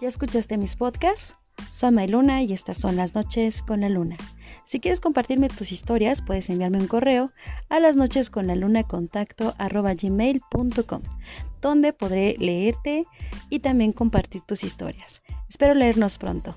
¿Ya escuchaste mis podcasts? Soy May Luna y estas son las noches con la luna. Si quieres compartirme tus historias, puedes enviarme un correo a las noches con la luna contacto donde podré leerte y también compartir tus historias. Espero leernos pronto.